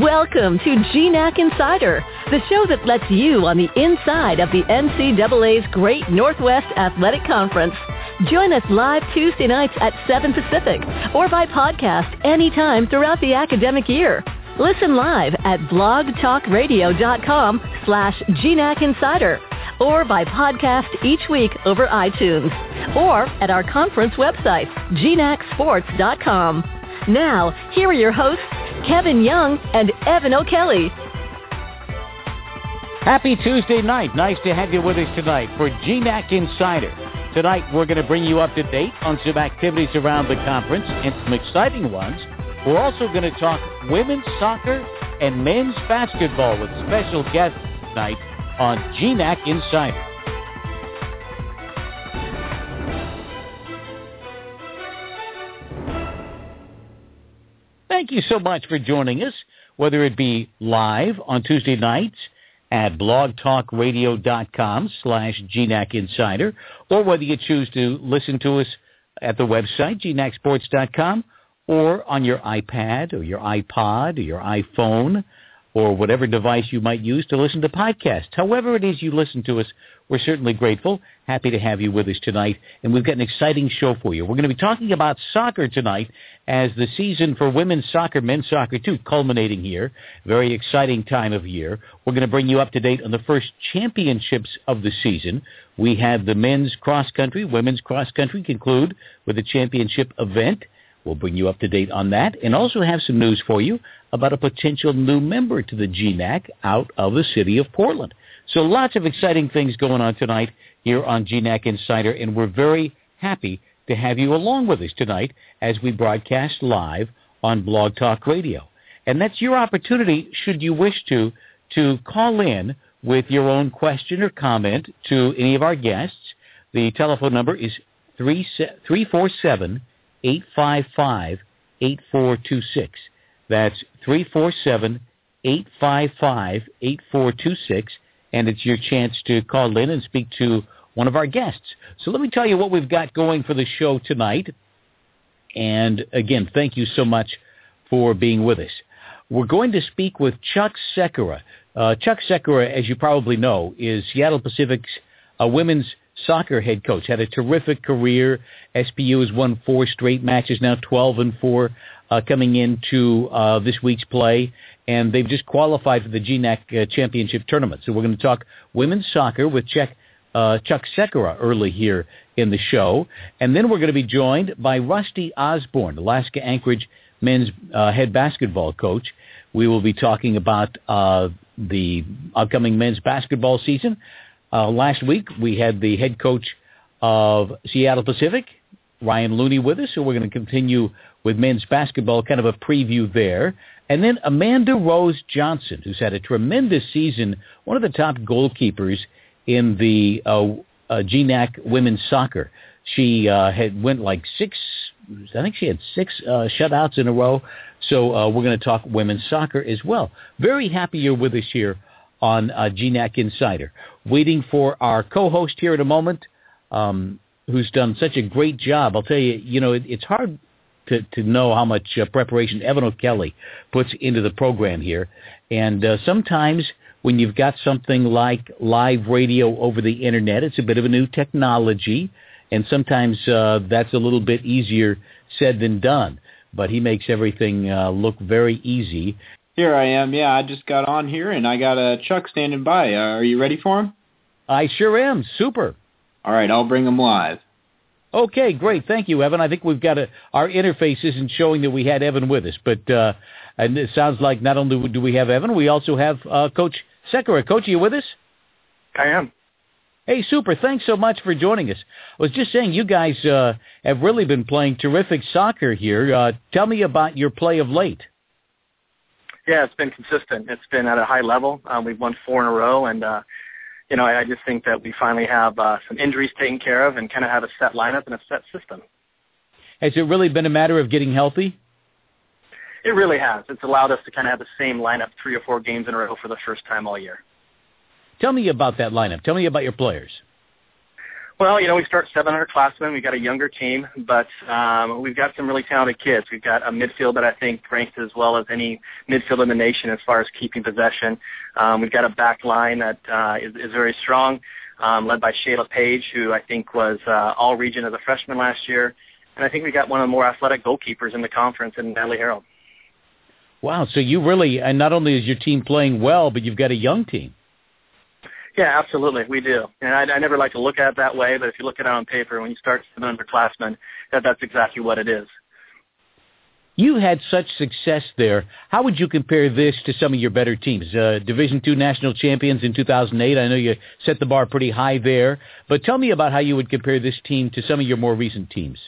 Welcome to GNAC Insider, the show that lets you on the inside of the NCAA's Great Northwest Athletic Conference. Join us live Tuesday nights at 7 Pacific or by podcast anytime throughout the academic year. Listen live at blogtalkradio.com slash GNAC Insider or by podcast each week over iTunes or at our conference website, gnacsports.com. Now, here are your hosts, Kevin Young and Evan O'Kelly. Happy Tuesday night. Nice to have you with us tonight for GNAC Insider. Tonight, we're going to bring you up to date on some activities around the conference and some exciting ones. We're also going to talk women's soccer and men's basketball with special guests tonight on GNAC Insider. Thank you so much for joining us, whether it be live on Tuesday nights at blogtalkradio.com slash GNAC Insider, or whether you choose to listen to us at the website, gnacsports.com, or on your iPad or your iPod or your iPhone or whatever device you might use to listen to podcasts. However it is you listen to us, we're certainly grateful. Happy to have you with us tonight. And we've got an exciting show for you. We're going to be talking about soccer tonight as the season for women's soccer, men's soccer too, culminating here. Very exciting time of year. We're going to bring you up to date on the first championships of the season. We have the men's cross country, women's cross country conclude with a championship event. We'll bring you up to date on that and also have some news for you about a potential new member to the GNAC out of the city of Portland. So lots of exciting things going on tonight here on GNAC Insider, and we're very happy to have you along with us tonight as we broadcast live on Blog Talk Radio. And that's your opportunity, should you wish to, to call in with your own question or comment to any of our guests. The telephone number is 347 855 8426. That's 347 855 8426. And it's your chance to call in and speak to one of our guests. So let me tell you what we've got going for the show tonight. And again, thank you so much for being with us. We're going to speak with Chuck Sekyra. Uh, Chuck Sekyra, as you probably know, is Seattle Pacific's uh, women's soccer head coach. Had a terrific career. SPU has won four straight matches now, 12 and 4 uh, coming into uh, this week's play. And they've just qualified for the GNAC uh, championship tournament. So we're going to talk women's soccer with Chuck, uh, Chuck Sekyra early here in the show. And then we're going to be joined by Rusty Osborne, Alaska Anchorage men's uh, head basketball coach. We will be talking about uh, the upcoming men's basketball season. Uh, last week, we had the head coach of Seattle Pacific, Ryan Looney, with us, so we're going to continue with men's basketball, kind of a preview there. And then Amanda Rose Johnson, who's had a tremendous season, one of the top goalkeepers in the uh, uh, GNAC women's soccer. She uh, had went like six, I think she had six uh, shutouts in a row. So uh, we're going to talk women's soccer as well. Very happy you're with us here on uh, GNAC Insider. Waiting for our co-host here in a moment, um, who's done such a great job. I'll tell you, you know, it, it's hard to, to know how much uh, preparation Evan O'Kelly puts into the program here. And uh, sometimes when you've got something like live radio over the internet, it's a bit of a new technology. And sometimes uh, that's a little bit easier said than done. But he makes everything uh, look very easy. Here I am. Yeah, I just got on here, and I got a uh, Chuck standing by. Uh, are you ready for him? I sure am. Super. All right, I'll bring him live. Okay, great. Thank you, Evan. I think we've got a, our interface isn't showing that we had Evan with us, but uh, and it sounds like not only do we have Evan, we also have uh, Coach Sekyra. Coach, are you with us? I am. Hey, super. Thanks so much for joining us. I was just saying you guys uh, have really been playing terrific soccer here. Uh, tell me about your play of late. Yeah, it's been consistent. It's been at a high level. Um, we've won four in a row, and uh, you know, I, I just think that we finally have uh, some injuries taken care of and kind of have a set lineup and a set system. Has it really been a matter of getting healthy? It really has. It's allowed us to kind of have the same lineup three or four games in a row for the first time all year. Tell me about that lineup. Tell me about your players. Well, you know, we start 700 classmen. We've got a younger team, but um, we've got some really talented kids. We've got a midfield that I think ranks as well as any midfield in the nation as far as keeping possession. Um, we've got a back line that uh, is, is very strong, um, led by Shayla Page, who I think was uh, all region as a freshman last year. And I think we got one of the more athletic goalkeepers in the conference in Natalie Harold. Wow, so you really, and not only is your team playing well, but you've got a young team. Yeah, absolutely, we do. And I, I never like to look at it that way, but if you look at it on paper, when you start seven underclassmen, that that's exactly what it is. You had such success there. How would you compare this to some of your better teams? Uh, Division two national champions in 2008. I know you set the bar pretty high there, but tell me about how you would compare this team to some of your more recent teams.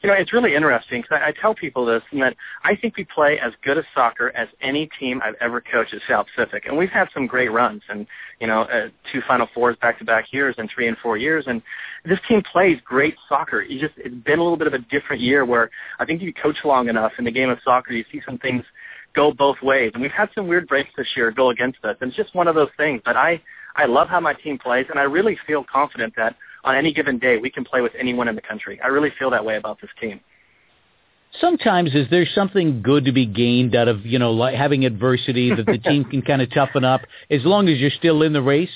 You know, it's really interesting because I, I tell people this, and that I think we play as good a soccer as any team I've ever coached at South Pacific, and we've had some great runs, and you know, uh, two Final Fours back-to-back years, and three and four years, and this team plays great soccer. You just it's been a little bit of a different year where I think you coach long enough in the game of soccer, you see some things go both ways, and we've had some weird breaks this year go against us, and it's just one of those things. But I I love how my team plays, and I really feel confident that on any given day, we can play with anyone in the country. I really feel that way about this team. Sometimes is there something good to be gained out of you know like having adversity that the team can kind of toughen up as long as you're still in the race?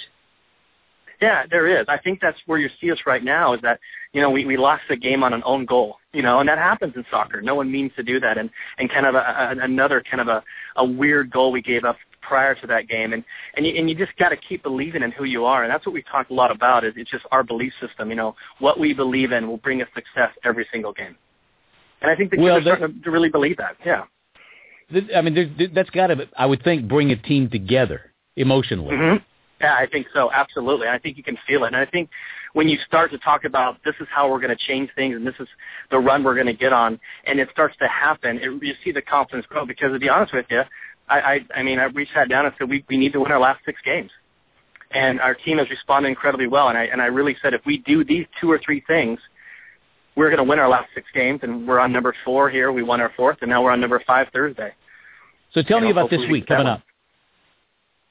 Yeah, there is. I think that's where you see us right now is that, you know, we, we lost the game on an own goal, you know, and that happens in soccer. No one means to do that. And, and kind of a, a, another kind of a, a weird goal we gave up prior to that game. And, and you, and you just got to keep believing in who you are. And that's what we've talked a lot about is it's just our belief system. You know, what we believe in will bring us success every single game. And I think the kids Well, are starting to really believe that. Yeah. I mean, that's got to, I would think, bring a team together emotionally. hmm Yeah, I think so. Absolutely. I think you can feel it. And I think when you start to talk about this is how we're going to change things and this is the run we're going to get on, and it starts to happen, it, you see the confidence grow. Because to be honest with you, I, I, I mean, I, we sat down and said we, we need to win our last six games. And our team has responded incredibly well. And I, and I really said if we do these two or three things, we're going to win our last six games. And we're on number four here. We won our fourth, and now we're on number five Thursday. So tell You me know, about this week coming up.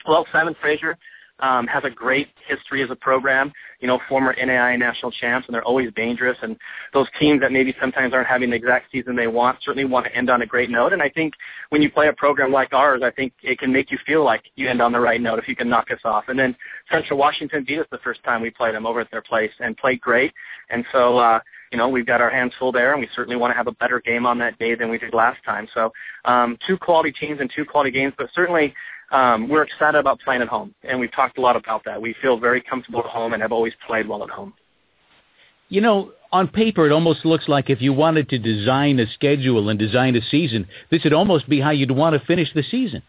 Well, Simon Fraser um, has a great history as a program. You know, former NAIA national champs, and they're always dangerous. And those teams that maybe sometimes aren't having the exact season they want certainly want to end on a great note. And I think when you play a program like ours, I think it can make you feel like you end on the right note if you can knock us off. And then Central Washington beat us the first time we played them over at their place and played great. And so. uh you know, we've got our hands full there, and we certainly want to have a better game on that day than we did last time. So, um, two quality teams and two quality games, but certainly um, we're excited about playing at home, and we've talked a lot about that. We feel very comfortable at home and have always played well at home. You know, on paper, it almost looks like if you wanted to design a schedule and design a season, this would almost be how you'd want to finish the season.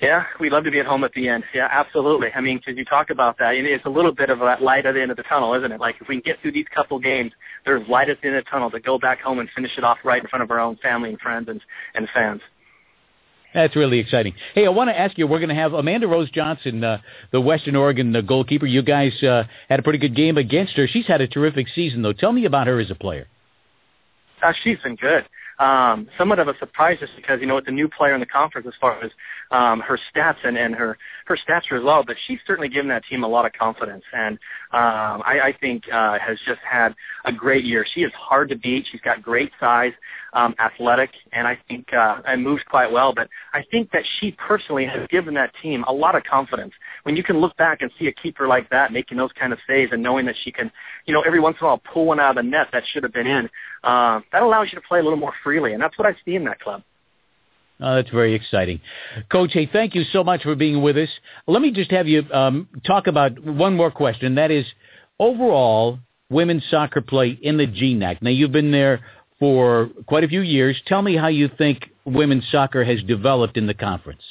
Yeah, we'd love to be at home at the end. Yeah, absolutely. I mean, because you talk about that, and it's a little bit of that light at the end of the tunnel, isn't it? Like if we can get through these couple games, there's light at the end of the tunnel to go back home and finish it off right in front of our own family and friends and, and fans. That's really exciting. Hey, I want to ask you, we're going to have Amanda Rose Johnson, uh, the Western Oregon uh, goalkeeper. You guys uh, had a pretty good game against her. She's had a terrific season, though. Tell me about her as a player. Uh, she's been good. Um, somewhat of a surprise just because, you know, it's a new player in the conference as far as um, her stats and, and her, her stature as well, but she's certainly given that team a lot of confidence and um, I, I think uh, has just had a great year. She is hard to beat. She's got great size, um, athletic, and I think uh, and moves quite well. But I think that she personally has given that team a lot of confidence. When you can look back and see a keeper like that making those kind of saves and knowing that she can, you know, every once in a while pull one out of the net that should have been in, uh, that allows you to play a little more freely, and that's what I see in that club. Oh, that's very exciting. Coach, hey, thank you so much for being with us. Let me just have you um, talk about one more question. That is, overall, women's soccer play in the GNAC. Now, you've been there for quite a few years. Tell me how you think women's soccer has developed in the conference.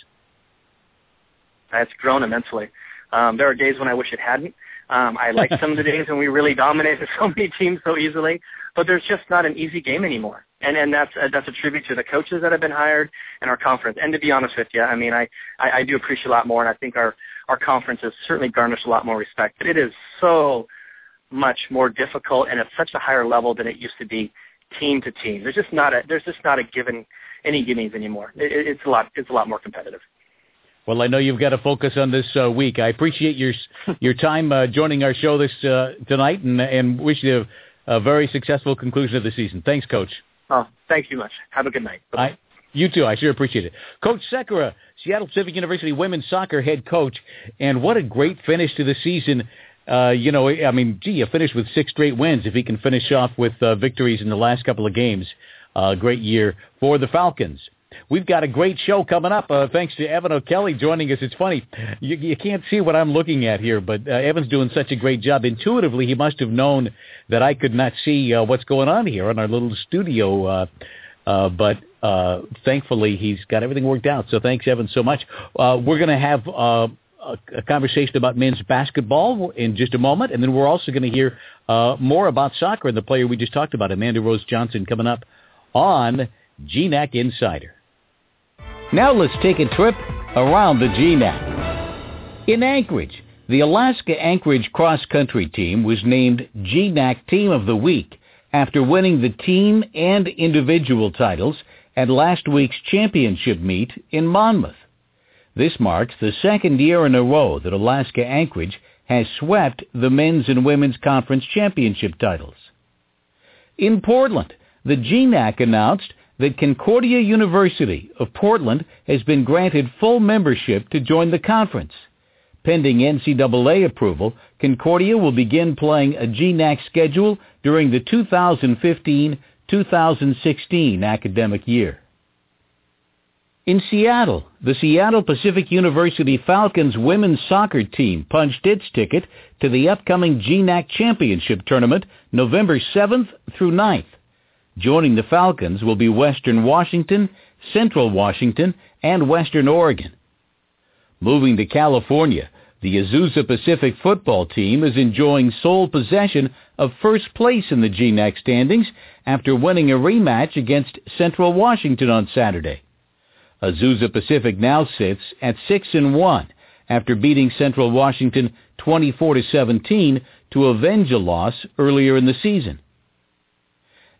It's grown immensely. Um, there are days when I wish it hadn't. Um, I like some of the days when we really dominated so many teams so easily, but there's just not an easy game anymore. And and that's uh, that's a tribute to the coaches that have been hired and our conference. And to be honest with you, I mean, I, I I do appreciate a lot more, and I think our our conference has certainly garnished a lot more respect. But it is so much more difficult, and at such a higher level than it used to be, team to team. There's just not a there's just not a given any givens anymore. It, it, it's a lot it's a lot more competitive. Well, I know you've got to focus on this uh, week. I appreciate your your time uh, joining our show this uh, tonight, and and wish you a, a, very successful conclusion of the season. Thanks, Coach. Oh, thank you much. Have a good night. I, you too. I sure appreciate it. Coach Sekyra, Seattle Pacific University women's soccer head coach, and what a great finish to the season. Uh, you know, I mean, gee, you finished with six straight wins. If he can finish off with uh, victories in the last couple of games, uh, great year for the Falcons. We've got a great show coming up. Uh, thanks to Evan O'Kelly joining us. It's funny. You, you can't see what I'm looking at here, but uh, Evan's doing such a great job. Intuitively, he must have known that I could not see uh, what's going on here in our little studio. Uh, uh, but uh, thankfully, he's got everything worked out. So thanks, Evan, so much. Uh, we're going to have uh, a, conversation about men's basketball in just a moment, and then we're also going to hear uh, more about soccer and the player we just talked about, Amanda Rose Johnson, coming up on GNAC Insider. Now let's take a trip around the GNAC. In Anchorage, the Alaska Anchorage cross country team was named GNAC Team of the Week after winning the team and individual titles at last week's championship meet in Monmouth. This marks the second year in a row that Alaska Anchorage has swept the men's and women's conference championship titles. In Portland, the GNAC announced that Concordia University of Portland has been granted full membership to join the conference. Pending NCAA approval, Concordia will begin playing a GNAC schedule during the 2015-2016 academic year. In Seattle, the Seattle Pacific University Falcons women's soccer team punched its ticket to the upcoming GNAC Championship Tournament November 7th through 9th. Joining the Falcons will be Western Washington, Central Washington, and Western Oregon. Moving to California, the Azusa Pacific football team is enjoying sole possession of first place in the GNAC standings after winning a rematch against Central Washington on Saturday. Azusa Pacific now sits at 6 and 1 after beating Central Washington 24 to 17 to avenge a loss earlier in the season.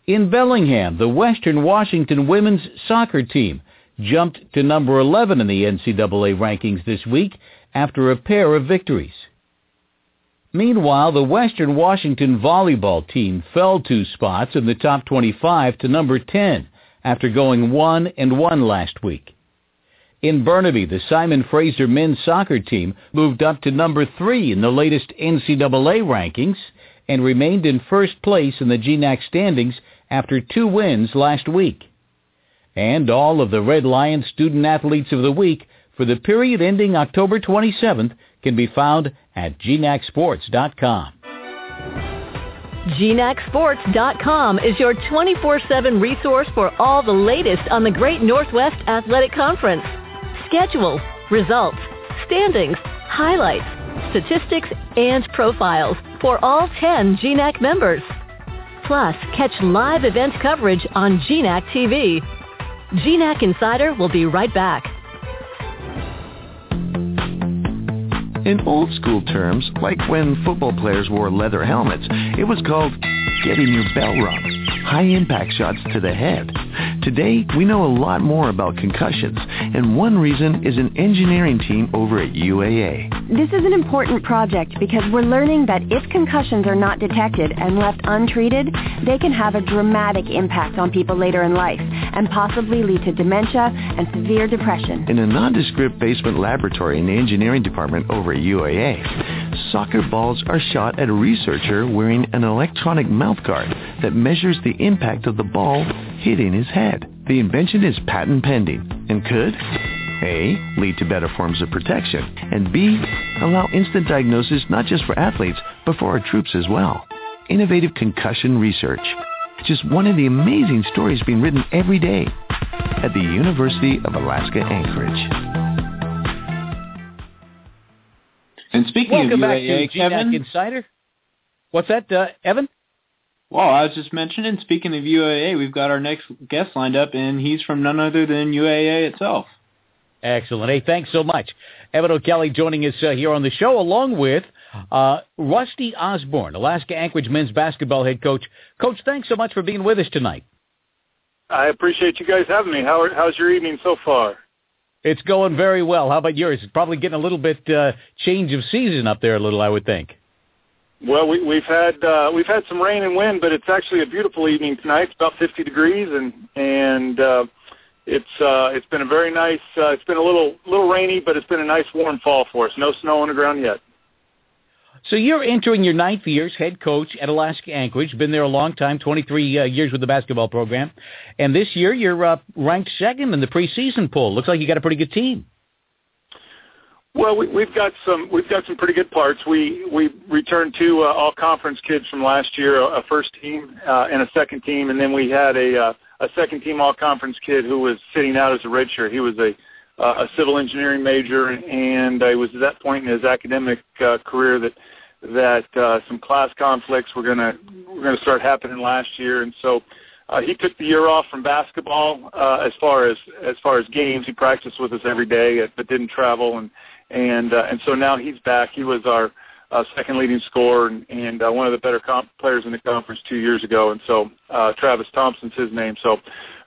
In Bellingham, the Western Washington women's soccer team jumped to number 11 in the NCAA rankings this week after a pair of victories. Meanwhile, the Western Washington volleyball team fell two spots in the top 25 to number 10 after going 1 and 1 last week. In Burnaby, the Simon Fraser men's soccer team moved up to number 3 in the latest NCAA rankings and remained in first place in the GNAC standings after two wins last week. And all of the Red Lions Student Athletes of the Week for the period ending October 27th can be found at gnacsports.com. GNACsports.com is your 24-7 resource for all the latest on the Great Northwest Athletic Conference. Schedules, results, standings, highlights, statistics, and profiles for all 10 GNAC members. Plus, catch live event coverage on GNAC TV. GNAC Insider will be right back. In old school terms, like when football players wore leather helmets, it was called getting your bell rung. High impact shots to the head. Today, we know a lot more about concussions, and one reason is an engineering team over at UAA. This is an important project because we're learning that if concussions are not detected and left untreated, they can have a dramatic impact on people later in life and possibly lead to dementia and severe depression. In a nondescript basement laboratory in the engineering department over at UAA, soccer balls are shot at a researcher wearing an electronic mouthguard that measures the impact of the ball hitting his head. The invention is patent pending and could A. Lead to better forms of protection, and B. Allow instant diagnosis not just for athletes, but for our troops as well. Innovative concussion research. Just one of the amazing stories being written every day at the University of Alaska Anchorage. And speaking Welcome of back UAA, to GNAC Kevin, Insider. What's that, uh, Evan? Well, I was just mentioning, speaking of UAA, we've got our next guest lined up, and he's from none other than UAA itself. Excellent. Hey, thanks so much. Evan O'Kelly joining us uh, here on the show, along with uh, Rusty Osborne, Alaska Anchorage men's basketball head coach. Coach, thanks so much for being with us tonight. I appreciate you guys having me. How, how's your evening so far? It's going very well. How about yours? It's probably getting a little bit uh, change of season up there, a little, I would think. Well, we, we've had uh, we've had some rain and wind, but it's actually a beautiful evening tonight. It's about 50 degrees, and and uh, it's uh, it's been a very nice. Uh, it's been a little little rainy, but it's been a nice warm fall for us. No snow on the ground yet. So you're entering your ninth year as head coach at Alaska Anchorage. Been there a long time, 23 uh, years with the basketball program, and this year you're uh, ranked second in the preseason poll. Looks like you got a pretty good team. Well, we, we've got some we've got some pretty good parts. We we returned two uh, all conference kids from last year, a, first team uh, and a second team, and then we had a uh, a second team all conference kid who was sitting out as a redshirt. He was a uh, a civil engineering major, and uh, it was at that point in his academic uh, career that that uh, some class conflicts were gonna were gonna start happening last year, and so. Uh, he took the year off from basketball uh, as far as as far as games. He practiced with us every day, but didn't travel. And and uh, and so now he's back. He was our uh, second leading scorer and, and uh, one of the better comp- players in the conference two years ago. And so uh, Travis Thompson's his name. So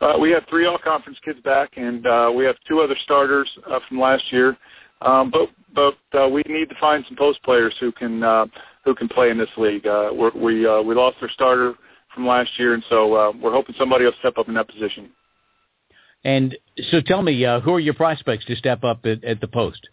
uh, we have three all-conference kids back, and uh, we have two other starters uh, from last year. Um, but but uh, we need to find some post players who can uh, who can play in this league. Uh, we're, we uh, we lost our starter from last year, and so uh, we're hoping somebody will step up in that position. And so, tell me, uh, who are your prospects to step up at, at the post?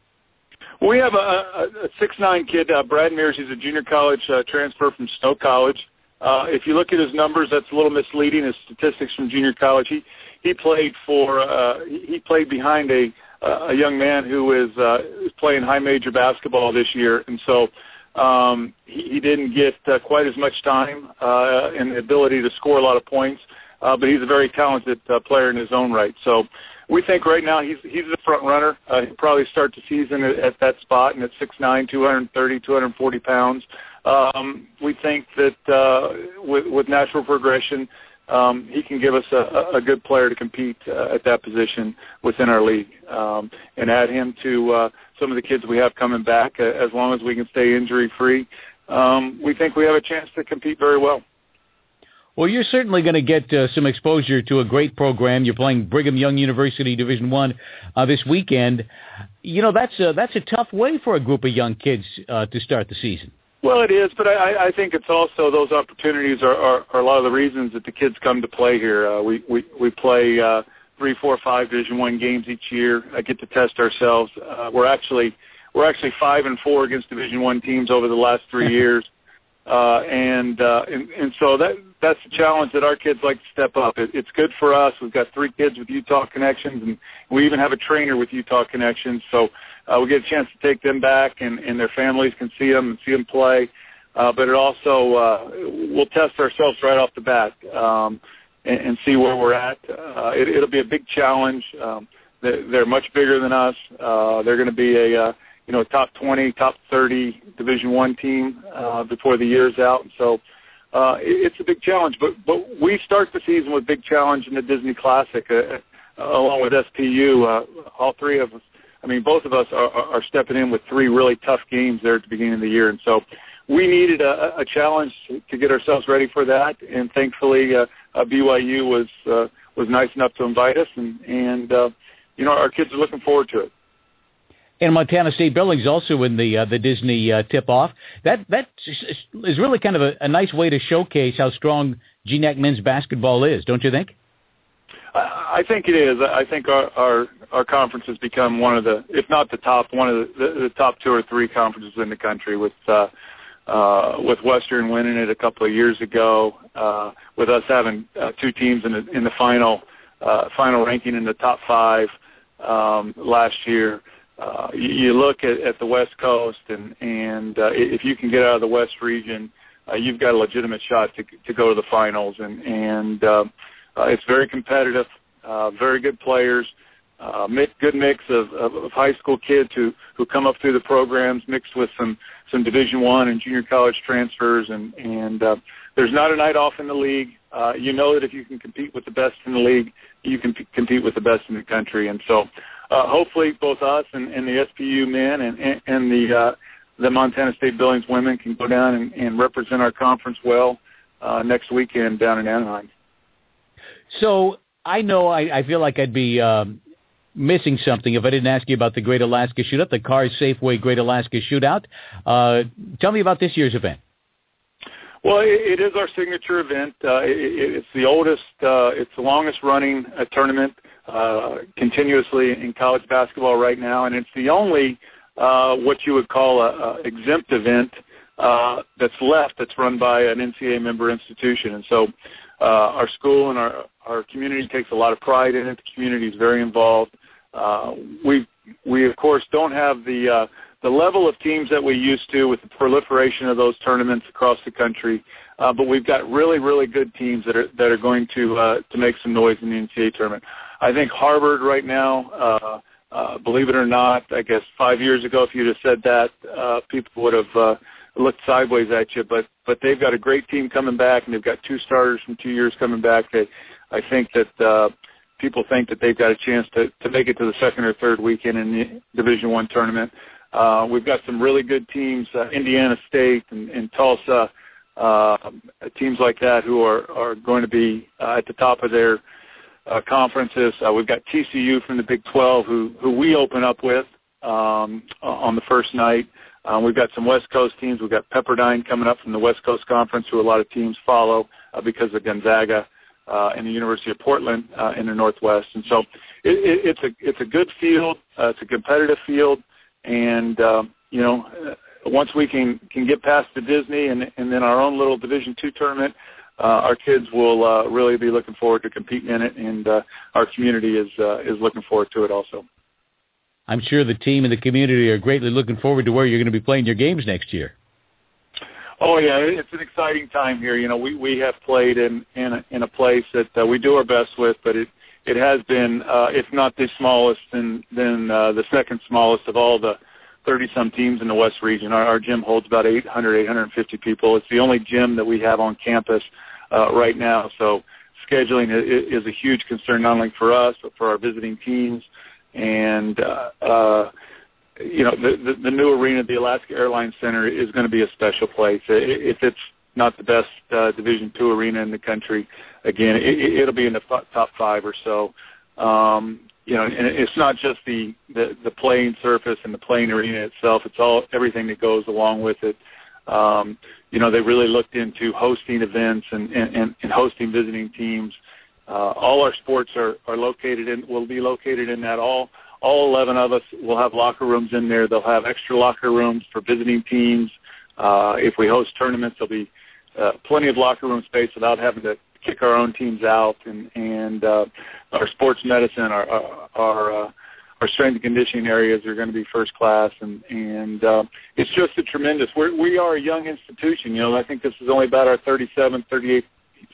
We have a, a, six nine kid, uh, Brad Mears. He's a junior college uh, transfer from Snow College. Uh, if you look at his numbers, that's a little misleading. His statistics from junior college. He he played for uh, he played behind a a young man who is uh, is playing high major basketball this year, and so um, he, he didn't get uh, quite as much time uh, and the ability to score a lot of points. Uh, but he's a very talented uh, player in his own right. So we think right now he's he's the front runner. Uh, he'll probably start the season at, at that spot, and at six nine, two hundred thirty, two hundred forty pounds. Um, we think that uh, with, with natural progression, um, he can give us a, a good player to compete uh, at that position within our league, um, and add him to uh, some of the kids we have coming back. Uh, as long as we can stay injury free, um, we think we have a chance to compete very well. Well, you're certainly going to get uh, some exposure to a great program. You're playing Brigham Young University Division One uh, this weekend. You know that's a, that's a tough way for a group of young kids uh, to start the season. Well, it is, but I, I think it's also those opportunities are, are, are a lot of the reasons that the kids come to play here. Uh, we we we play uh, three, four, five Division One games each year. I get to test ourselves. Uh, we're actually we're actually five and four against Division One teams over the last three years. Uh, and, uh, and and so that that's the challenge that our kids like to step up. It, it's good for us. We've got three kids with Utah connections, and we even have a trainer with Utah connections. So uh, we get a chance to take them back, and, and their families can see them and see them play. Uh, but it also uh, we'll test ourselves right off the bat um, and, and see where we're at. Uh, it, it'll be a big challenge. Um, they're, much bigger than us. Uh, they're going to be a uh, you know, top 20, top 30 Division One team uh, before the year's out. So uh, it, it's a big challenge. But but we start the season with big challenge in the Disney Classic, uh, uh, along with SPU. Uh, all three of us, I mean, both of us are, are stepping in with three really tough games there at the beginning of the year. And so we needed a, a challenge to get ourselves ready for that. And thankfully, uh, uh, BYU was uh, was nice enough to invite us, and and uh, you know our kids are looking forward to it and Montana State Billings also in the uh, the Disney uh, tip off. That that is really kind of a, a nice way to showcase how strong GNAC men's basketball is, don't you think? I think it is. I think our our, our conference has become one of the, if not the top, one of the, the, the top two or three conferences in the country. With uh, uh, with Western winning it a couple of years ago, uh, with us having uh, two teams in the in the final uh, final ranking in the top five um, last year uh, you, look at, at the West Coast, and and uh, if you can get out of the West region, uh, you've got a legitimate shot to to go to the finals, and and uh, uh, it's very competitive. Uh, very good players, uh, good mix of, of, of high school kids who who come up through the programs, mixed with some some Division One and junior college transfers, and and uh, there's not a night off in the league. Uh, you know that if you can compete with the best in the league, you can p- compete with the best in the country, and so uh, hopefully both us and, and the SPU men and, and, and the uh, the Montana State Billings women can go down and, and represent our conference well uh, next weekend down in Anaheim. So I know I, I feel like I'd be um, missing something if I didn't ask you about the Great Alaska Shootout, the Carrs Safeway Great Alaska Shootout. Uh, tell me about this year's event. Well, it, it is our signature event. Uh, it, it's the oldest, uh, it's the longest running uh, tournament uh, continuously in college basketball right now, and it's the only uh, what you would call a, a exempt event uh, that's left that's run by an NCAA member institution. And so uh, our school and our, our community takes a lot of pride in it. The community is very involved. Uh, we, we, of course, don't have the uh, the level of teams that we used to with the proliferation of those tournaments across the country. Uh, but we've got really, really good teams that are that are going to uh, to make some noise in the NCAA tournament. I think Harvard right now, uh, uh, believe it or not, I guess five years ago, if you'd have said that, uh, people would have uh, looked sideways at you. But but they've got a great team coming back, and they've got two starters from two years coming back. They, I think that. Uh, People think that they've got a chance to, to make it to the second or third weekend in the Division One tournament. Uh, we've got some really good teams, uh, Indiana State and, and Tulsa, uh, teams like that who are, are going to be uh, at the top of their uh, conferences. Uh, we've got TCU from the Big 12 who, who we open up with um, on the first night. Um, we've got some West Coast teams. We've got Pepperdine coming up from the West Coast Conference, who a lot of teams follow uh, because of Gonzaga uh, and the University of Portland uh, in the Northwest. And so it, it, it's a it's a good field. Uh, it's a competitive field and um, you know once we can can get past the Disney and and then our own little Division two tournament, uh, our kids will uh, really be looking forward to competing in it, and uh, our community is uh, is looking forward to it also. I'm sure the team and the community are greatly looking forward to where you're going to be playing your games next year. Oh yeah, it's an exciting time here. You know, we we have played in in a, in a place that uh, we do our best with, but it it has been, uh, if not the smallest, then then uh, the second smallest of all the 30 some teams in the West region. Our, our gym holds about 800, 850 people. It's the only gym that we have on campus uh, right now. So scheduling is, is a huge concern not only for us but for our visiting teams. And uh, uh, you know, the, the the new arena, the Alaska Airlines Center, is going to be a special place. If it's not the best uh, Division two arena in the country. Again, it, it'll be in the top five or so. Um, you know, and it's not just the, the the playing surface and the playing arena itself. It's all everything that goes along with it. Um, you know, they really looked into hosting events and and, and hosting visiting teams. Uh, all our sports are are located in will be located in that. All all 11 of us will have locker rooms in there. They'll have extra locker rooms for visiting teams. Uh, if we host tournaments, there'll be uh, plenty of locker room space without having to kick our own teams out, and and uh, our sports medicine, our our uh, our strength and conditioning areas are going to be first class, and and uh, it's just a tremendous. We're, we are a young institution. You know, I think this is only about our 37th, 38th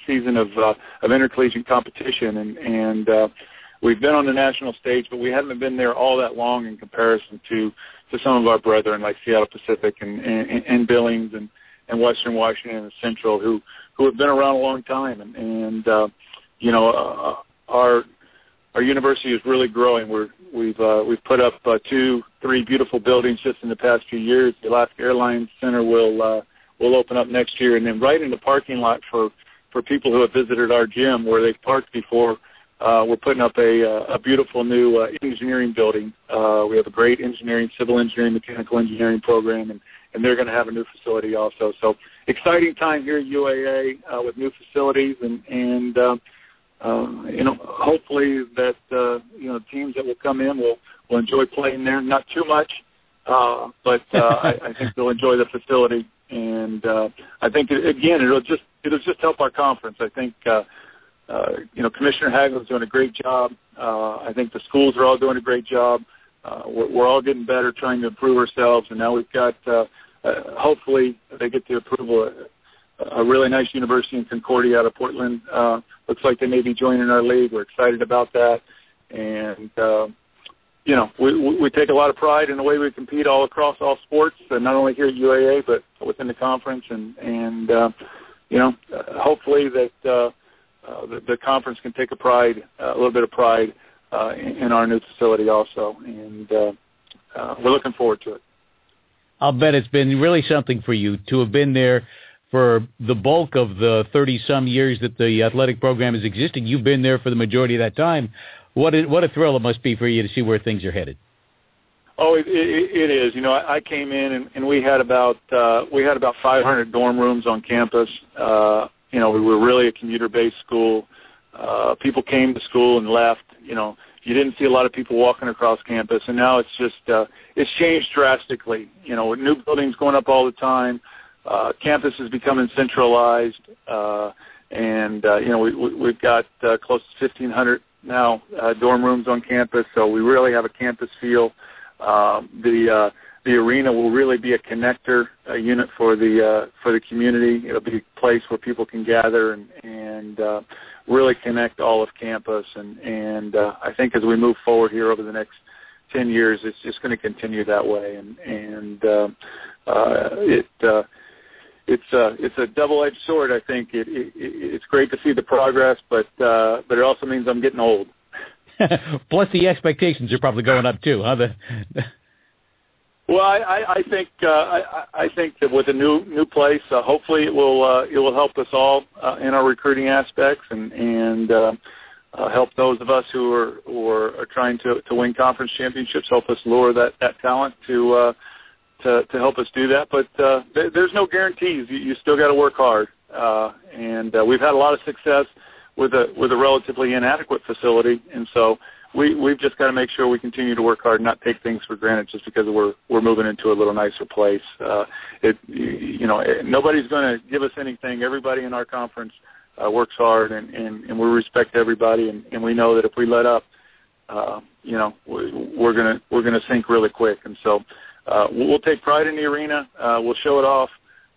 season of uh, of intercollegiate competition, and and uh, we've been on the national stage, but we haven't been there all that long in comparison to to some of our brethren like Seattle Pacific and and, and Billings and and Western Washington and Central who who have been around a long time and and uh, you know uh, our our university is really growing. We're we've uh, we've put up uh, two three beautiful buildings just in the past few years. The Alaska Airlines Center will uh, will open up next year, and then right in the parking lot for for people who have visited our gym where they've parked before. Uh, we're putting up a, uh, a beautiful new uh, engineering building. Uh, we have a great engineering, civil engineering, mechanical engineering program, and and they're going to have a new facility also. So exciting time here at UAA uh, with new facilities and and uh, uh, you know hopefully that uh, you know teams that will come in will will enjoy playing there. Not too much, uh, but uh, I, I think they'll enjoy the facility. And uh, I think again it'll just it'll just help our conference. I think. Uh, uh, you know, Commissioner Haglund's doing a great job. Uh, I think the schools are all doing a great job. We're, we're all getting better, trying to improve ourselves, and now we've got uh, uh, hopefully they get the approval. A really nice university in Concordia out of Portland. Uh, looks like they may be joining our league. We're excited about that, and uh, you know we we take a lot of pride in the way we compete all across all sports, and not only here at UAA but within the conference, and and uh, you know hopefully that uh, uh, the, the conference can take a pride, uh, a little bit of pride uh, in, in our new facility also, and uh, uh, we're looking forward to it. I'll bet it's been really something for you to have been there for the bulk of the 30 some years that the athletic program has existed. You've been there for the majority of that time. what a, what a thrill it must be for you to see where things are headed. Oh, it, it, it is. You know, I, I came in and, and we had about uh, we had about 500 dorm rooms on campus. Uh, you know, we were really a commuter-based school. Uh, people came to school and left. You know, you didn't see a lot of people walking across campus, and now it's just uh, it's changed drastically. You know, with new buildings going up all the time, uh, campus is becoming centralized, uh, and uh, you know we, we, we've got uh, close to 1,500 now uh, dorm rooms on campus, so we really have a campus feel. Um, the uh, the arena will really be a connector a unit for the uh, for the community. It'll be a place where people can gather and and uh, really connect all of campus. And and uh, I think as we move forward here over the next ten years, it's just going to continue that way. And and uh, uh, it. Uh, it's a it's a double-edged sword. I think it, it, it's great to see the progress, but uh, but it also means I'm getting old. Plus, the expectations are probably going up too, huh? Well, I, I, I think uh, I, I think that with a new new place, uh, hopefully it will uh, it will help us all uh, in our recruiting aspects and and uh, uh, help those of us who are who are, trying to to win conference championships. Help us lure that that talent to uh, to to help us do that. But uh, th- there's no guarantees. You, you still got to work hard, uh, and uh, we've had a lot of success with a with a relatively inadequate facility, and so we we've just got to make sure we continue to work hard, and not take things for granted just because we're we're moving into a little nicer place. Uh, it you know nobody's going to give us anything. Everybody in our conference uh, works hard, and, and and we respect everybody, and, and we know that if we let up, uh, you know we, we're gonna we're gonna sink really quick, and so uh, we'll take pride in the arena. Uh, we'll show it off,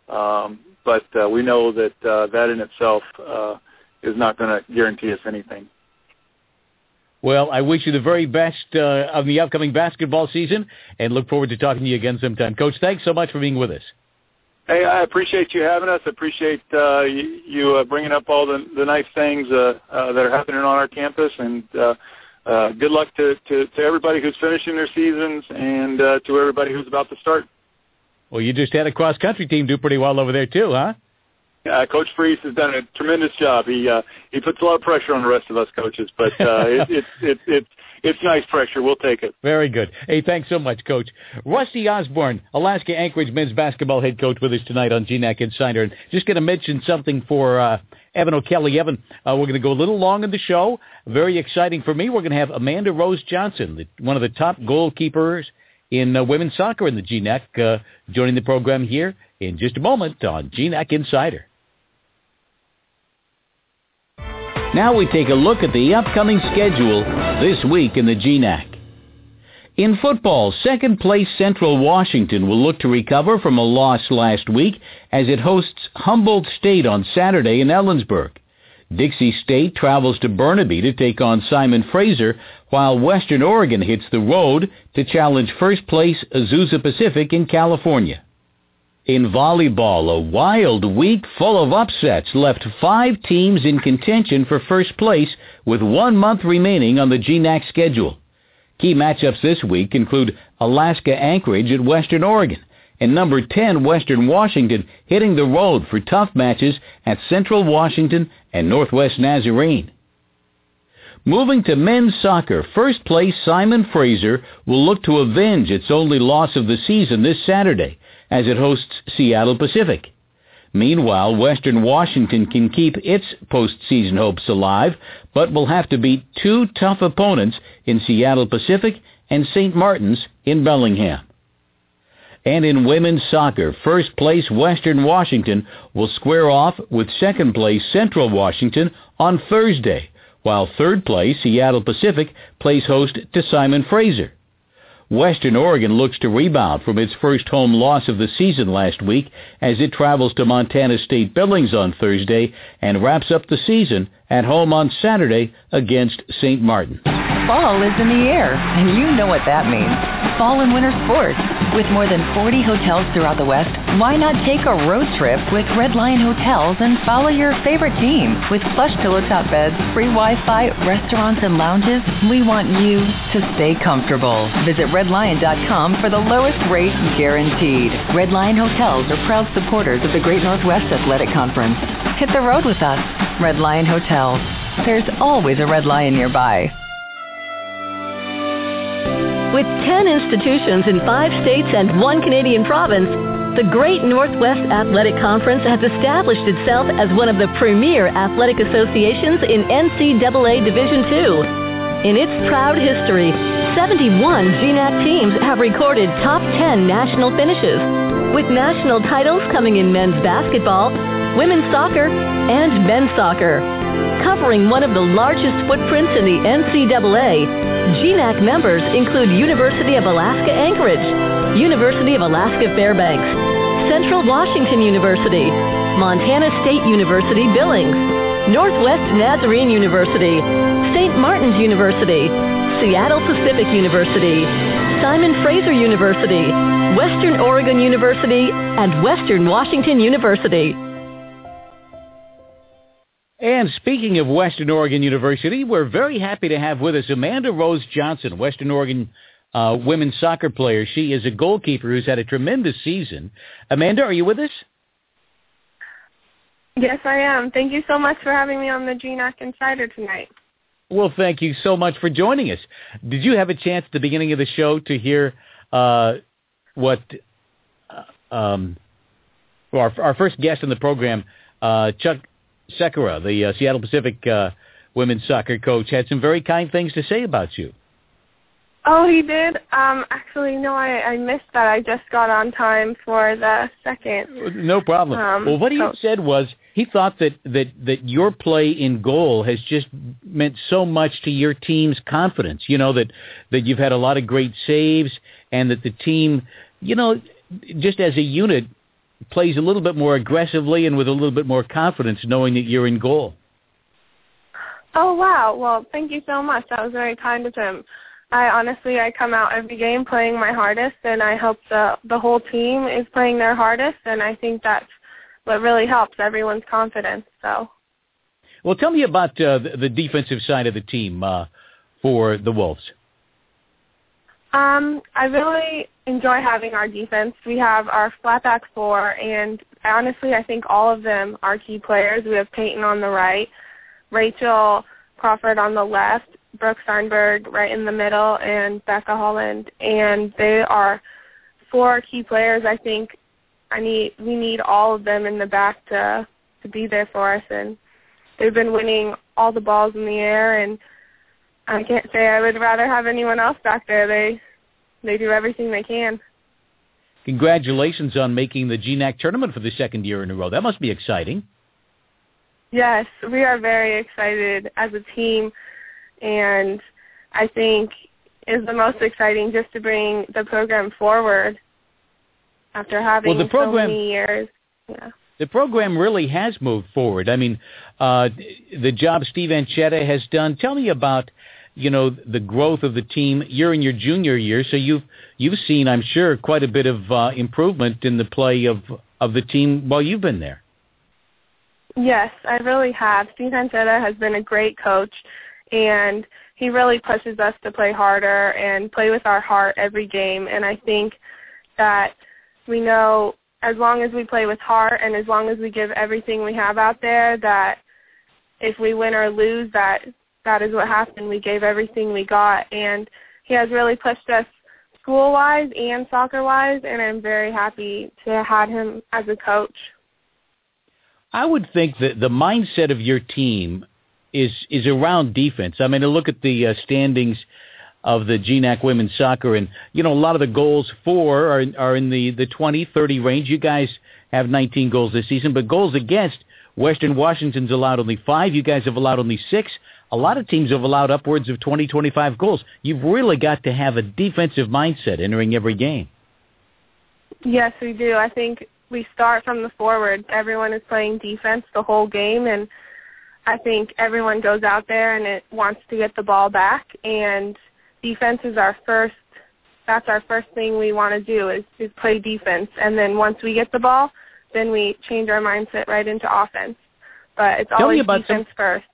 um, but uh, we know that uh, that in itself uh, is not going to guarantee us anything. Well, I wish you the very best uh, of the upcoming basketball season, and look forward to talking to you again sometime. Coach, thanks so much for being with us. Hey, I appreciate you having us. I appreciate uh, you, you uh, bringing up all the, the nice things uh, uh, that are happening on our campus, and uh, uh, good luck to, to, to everybody who's finishing their seasons and uh, to everybody who's about to start. Well, you just had a cross country team do pretty well over there too, huh? Uh, Coach Friess has done a tremendous job. He uh, he puts a lot of pressure on the rest of us coaches, but uh, it, it, it, it, it's nice pressure. We'll take it. Very good. Hey, thanks so much, Coach. Rusty Osborne, Alaska Anchorage men's basketball head coach, with us tonight on GNAC Insider. And just going to mention something for uh, Evan O'Kelly. Evan, uh, we're going to go a little long in the show. Very exciting for me. We're going to have Amanda Rose Johnson, the, one of the top goalkeepers in uh, women's soccer in the GNAC, uh, joining the program here in just a moment on GNAC Insider. Now we take a look at the upcoming schedule this week in the GNAC. In football, second place Central Washington will look to recover from a loss last week as it hosts Humboldt State on Saturday in Ellensburg. Dixie State travels to Burnaby to take on Simon Fraser, while Western Oregon hits the road to challenge first place Azusa Pacific in California. In volleyball, a wild week full of upsets left five teams in contention for first place with one month remaining on the GNAC schedule. Key matchups this week include Alaska Anchorage at Western Oregon and number 10 Western Washington hitting the road for tough matches at Central Washington and Northwest Nazarene. Moving to men's soccer, first place Simon Fraser will look to avenge its only loss of the season this Saturday as it hosts Seattle Pacific. Meanwhile, Western Washington can keep its postseason hopes alive, but will have to beat two tough opponents in Seattle Pacific and St. Martin's in Bellingham. And in women's soccer, first place Western Washington will square off with second place Central Washington on Thursday, while third place Seattle Pacific plays host to Simon Fraser. Western Oregon looks to rebound from its first home loss of the season last week as it travels to Montana State Billings on Thursday and wraps up the season at home on Saturday against St. Martin. Fall is in the air, and you know what that means. Fall and winter sports. With more than 40 hotels throughout the West, why not take a road trip with Red Lion Hotels and follow your favorite team? With plush pillow top beds, free Wi-Fi, restaurants, and lounges, we want you to stay comfortable. Visit redlion.com for the lowest rate guaranteed. Red Lion Hotels are proud supporters of the Great Northwest Athletic Conference. Hit the road with us. Red Lion Hotels. There's always a Red Lion nearby. With 10 institutions in five states and one Canadian province, the Great Northwest Athletic Conference has established itself as one of the premier athletic associations in NCAA Division II. In its proud history, 71 GNAC teams have recorded top 10 national finishes, with national titles coming in men's basketball, women's soccer, and men's soccer. Covering one of the largest footprints in the NCAA, GNAC members include University of Alaska Anchorage, University of Alaska Fairbanks, Central Washington University, Montana State University Billings, Northwest Nazarene University, St. Martin's University, Seattle Pacific University, Simon Fraser University, Western Oregon University, and Western Washington University. And speaking of Western Oregon University, we're very happy to have with us Amanda Rose Johnson, Western Oregon uh, women's soccer player. She is a goalkeeper who's had a tremendous season. Amanda, are you with us? Yes, I am. Thank you so much for having me on the GNAC Insider tonight. Well, thank you so much for joining us. Did you have a chance at the beginning of the show to hear uh, what uh, um, our, our first guest in the program, uh, Chuck Sekyra, the uh, Seattle Pacific uh, women's soccer coach, had some very kind things to say about you. Oh, he did. Um, actually, no, I, I missed that. I just got on time for the second. No problem. Um, well, what he coach. said was he thought that, that that your play in goal has just meant so much to your team's confidence. You know that that you've had a lot of great saves, and that the team, you know, just as a unit, plays a little bit more aggressively and with a little bit more confidence, knowing that you're in goal. Oh wow! Well, thank you so much. That was very kind of him. I honestly, I come out every game playing my hardest, and I hope the the whole team is playing their hardest, and I think that's what really helps everyone's confidence. So. Well, tell me about uh, the, the defensive side of the team uh, for the Wolves. Um, I really enjoy having our defense. We have our flat back four, and honestly, I think all of them are key players. We have Peyton on the right, Rachel Crawford on the left, Brooke Steinberg right in the middle, and Becca Holland, and they are four key players. I think I need we need all of them in the back to to be there for us, and they've been winning all the balls in the air, and I can't say I would rather have anyone else back there. They they do everything they can. Congratulations on making the GNAC tournament for the second year in a row. That must be exciting. Yes, we are very excited as a team, and I think is the most exciting just to bring the program forward after having well, the program, so many years. Yeah. The program really has moved forward. I mean, uh, the job Steve Anchetta has done. Tell me about, you know, the growth of the team. You're in your junior year, so you've you've seen, I'm sure, quite a bit of uh, improvement in the play of of the team while you've been there. Yes, I really have. Steve Anchetta has been a great coach, and he really pushes us to play harder and play with our heart every game. And I think that we know as long as we play with heart and as long as we give everything we have out there, that if we win or lose, that that is what happened. We gave everything we got, and he has really pushed us school-wise and soccer-wise, and I'm very happy to have him as a coach. I would think that the mindset of your team is is around defense. I mean, to look at the uh, standings of the GNAC women's soccer, and you know, a lot of the goals for are are in the the 20, 30 range. You guys have 19 goals this season, but goals against Western Washington's allowed only five. You guys have allowed only six. A lot of teams have allowed upwards of 20, 25 goals. You've really got to have a defensive mindset entering every game. Yes, we do. I think we start from the forward. Everyone is playing defense the whole game, and I think everyone goes out there and it wants to get the ball back. And defense is our first. That's our first thing we want to do is is play defense, and then once we get the ball, then we change our mindset right into offense. But it's Tell always defense some, first.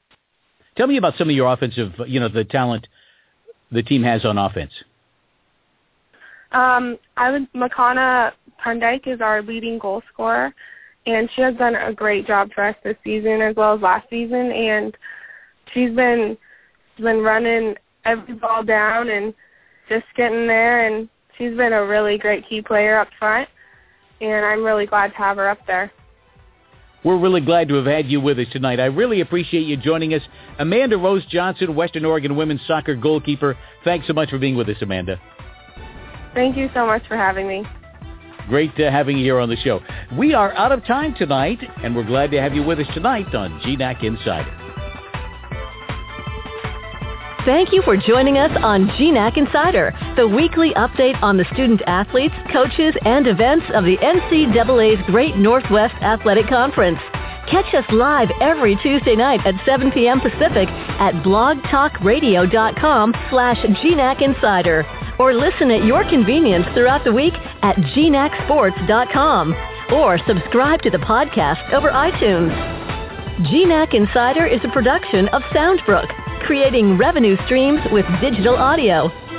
Tell me about some of your offensive, you know, the talent the team has on offense. Um, I would Makana Pundike is our leading goal scorer, and she has done a great job for us this season as well as last season. And she's been been running every ball down, and just getting there, and she's been a really great key player up front, and I'm really glad to have her up there. We're really glad to have had you with us tonight. I really appreciate you joining us. Amanda Rose Johnson, Western Oregon women's soccer goalkeeper. Thanks so much for being with us, Amanda. Thank you so much for having me. Great uh, having you here on the show. We are out of time tonight, and we're glad to have you with us tonight on GNAC Insider. Thank you for joining us on GNAC Insider, the weekly update on the student athletes, coaches, and events of the NCAA's Great Northwest Athletic Conference. Catch us live every Tuesday night at 7 p.m. Pacific at blogtalkradio.com slash GNAC Insider or listen at your convenience throughout the week at gnacsports.com or subscribe to the podcast over iTunes. GNAC Insider is a production of Soundbrook, creating revenue streams with digital audio.